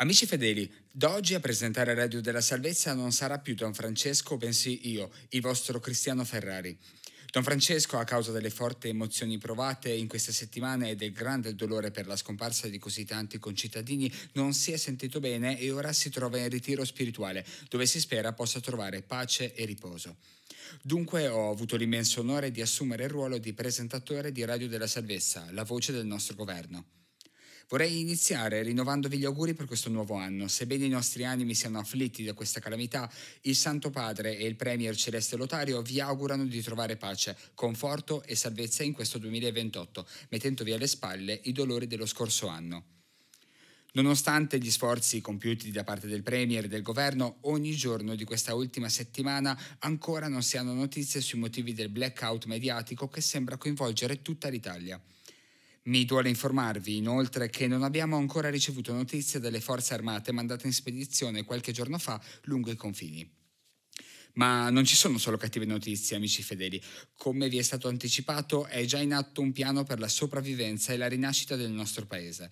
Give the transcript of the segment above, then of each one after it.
Amici fedeli, da oggi a presentare Radio della Salvezza non sarà più Don Francesco, bensì io, il vostro Cristiano Ferrari. Don Francesco, a causa delle forti emozioni provate in queste settimane e del grande dolore per la scomparsa di così tanti concittadini, non si è sentito bene e ora si trova in ritiro spirituale, dove si spera possa trovare pace e riposo. Dunque ho avuto l'immenso onore di assumere il ruolo di presentatore di Radio della Salvezza, la voce del nostro governo. Vorrei iniziare rinnovandovi gli auguri per questo nuovo anno. Sebbene i nostri animi siano afflitti da questa calamità, il Santo Padre e il Premier Celeste Lotario vi augurano di trovare pace, conforto e salvezza in questo 2028, mettendovi alle spalle i dolori dello scorso anno. Nonostante gli sforzi compiuti da parte del Premier e del Governo, ogni giorno di questa ultima settimana ancora non si hanno notizie sui motivi del blackout mediatico che sembra coinvolgere tutta l'Italia. Mi duole informarvi inoltre che non abbiamo ancora ricevuto notizie delle forze armate mandate in spedizione qualche giorno fa lungo i confini. Ma non ci sono solo cattive notizie, amici fedeli. Come vi è stato anticipato, è già in atto un piano per la sopravvivenza e la rinascita del nostro paese.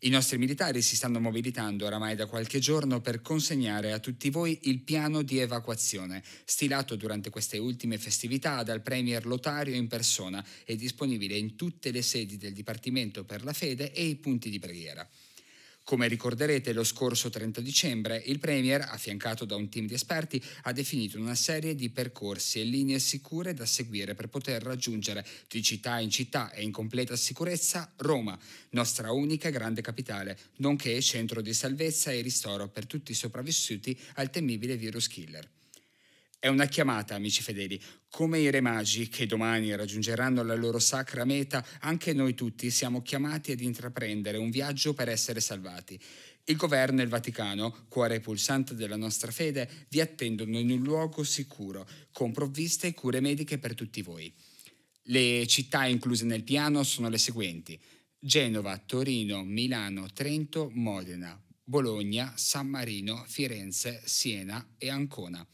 I nostri militari si stanno mobilitando oramai da qualche giorno per consegnare a tutti voi il piano di evacuazione, stilato durante queste ultime festività dal Premier Lotario in persona e disponibile in tutte le sedi del Dipartimento per la Fede e i punti di preghiera. Come ricorderete, lo scorso 30 dicembre il Premier, affiancato da un team di esperti, ha definito una serie di percorsi e linee sicure da seguire per poter raggiungere di città in città e in completa sicurezza Roma, nostra unica grande capitale, nonché centro di salvezza e ristoro per tutti i sopravvissuti al temibile virus killer. È una chiamata, amici fedeli. Come i re magi che domani raggiungeranno la loro sacra meta, anche noi tutti siamo chiamati ad intraprendere un viaggio per essere salvati. Il governo e il Vaticano, cuore pulsante della nostra fede, vi attendono in un luogo sicuro, con provviste e cure mediche per tutti voi. Le città incluse nel piano sono le seguenti: Genova, Torino, Milano, Trento, Modena, Bologna, San Marino, Firenze, Siena e Ancona.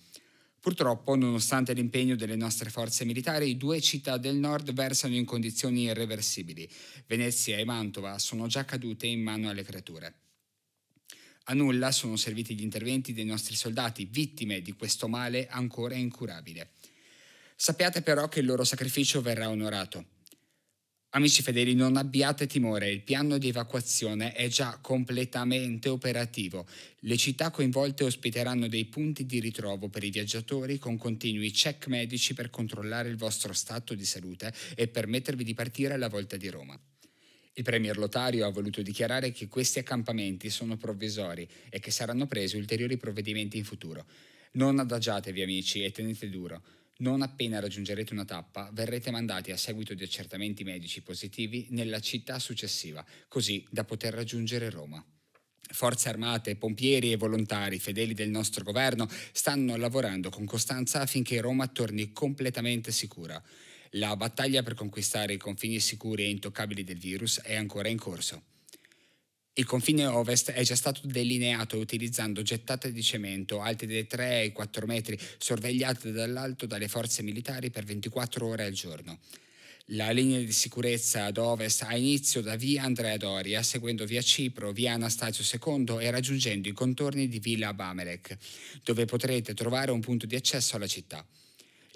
Purtroppo, nonostante l'impegno delle nostre forze militari, due città del nord versano in condizioni irreversibili. Venezia e Mantova sono già cadute in mano alle creature. A nulla sono serviti gli interventi dei nostri soldati, vittime di questo male ancora incurabile. Sappiate però che il loro sacrificio verrà onorato. Amici fedeli, non abbiate timore, il piano di evacuazione è già completamente operativo. Le città coinvolte ospiteranno dei punti di ritrovo per i viaggiatori con continui check medici per controllare il vostro stato di salute e permettervi di partire alla volta di Roma. Il Premier Lotario ha voluto dichiarare che questi accampamenti sono provvisori e che saranno presi ulteriori provvedimenti in futuro. Non adagiatevi amici e tenete duro. Non appena raggiungerete una tappa, verrete mandati a seguito di accertamenti medici positivi nella città successiva, così da poter raggiungere Roma. Forze armate, pompieri e volontari fedeli del nostro governo stanno lavorando con costanza affinché Roma torni completamente sicura. La battaglia per conquistare i confini sicuri e intoccabili del virus è ancora in corso. Il confine ovest è già stato delineato utilizzando gettate di cemento alte dai 3 ai 4 metri, sorvegliate dall'alto dalle forze militari per 24 ore al giorno. La linea di sicurezza ad ovest ha inizio da via Andrea Doria, seguendo via Cipro, via Anastasio II e raggiungendo i contorni di Villa Abamelec, dove potrete trovare un punto di accesso alla città.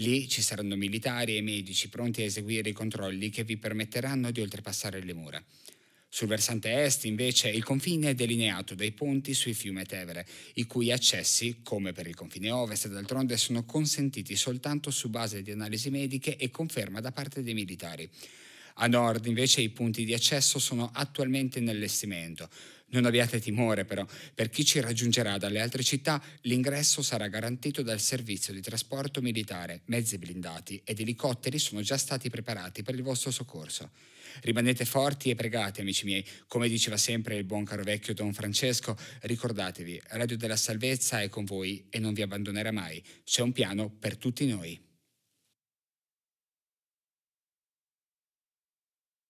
Lì ci saranno militari e medici pronti a eseguire i controlli che vi permetteranno di oltrepassare le mura. Sul versante est, invece, il confine è delineato dai ponti sui fiume Tevere, i cui accessi, come per il confine ovest, d'altronde sono consentiti soltanto su base di analisi mediche e conferma da parte dei militari. A nord invece i punti di accesso sono attualmente in allestimento. Non abbiate timore però, per chi ci raggiungerà dalle altre città l'ingresso sarà garantito dal servizio di trasporto militare, mezzi blindati ed elicotteri sono già stati preparati per il vostro soccorso. Rimanete forti e pregate, amici miei, come diceva sempre il buon caro vecchio Don Francesco, ricordatevi, Radio della Salvezza è con voi e non vi abbandonerà mai. C'è un piano per tutti noi.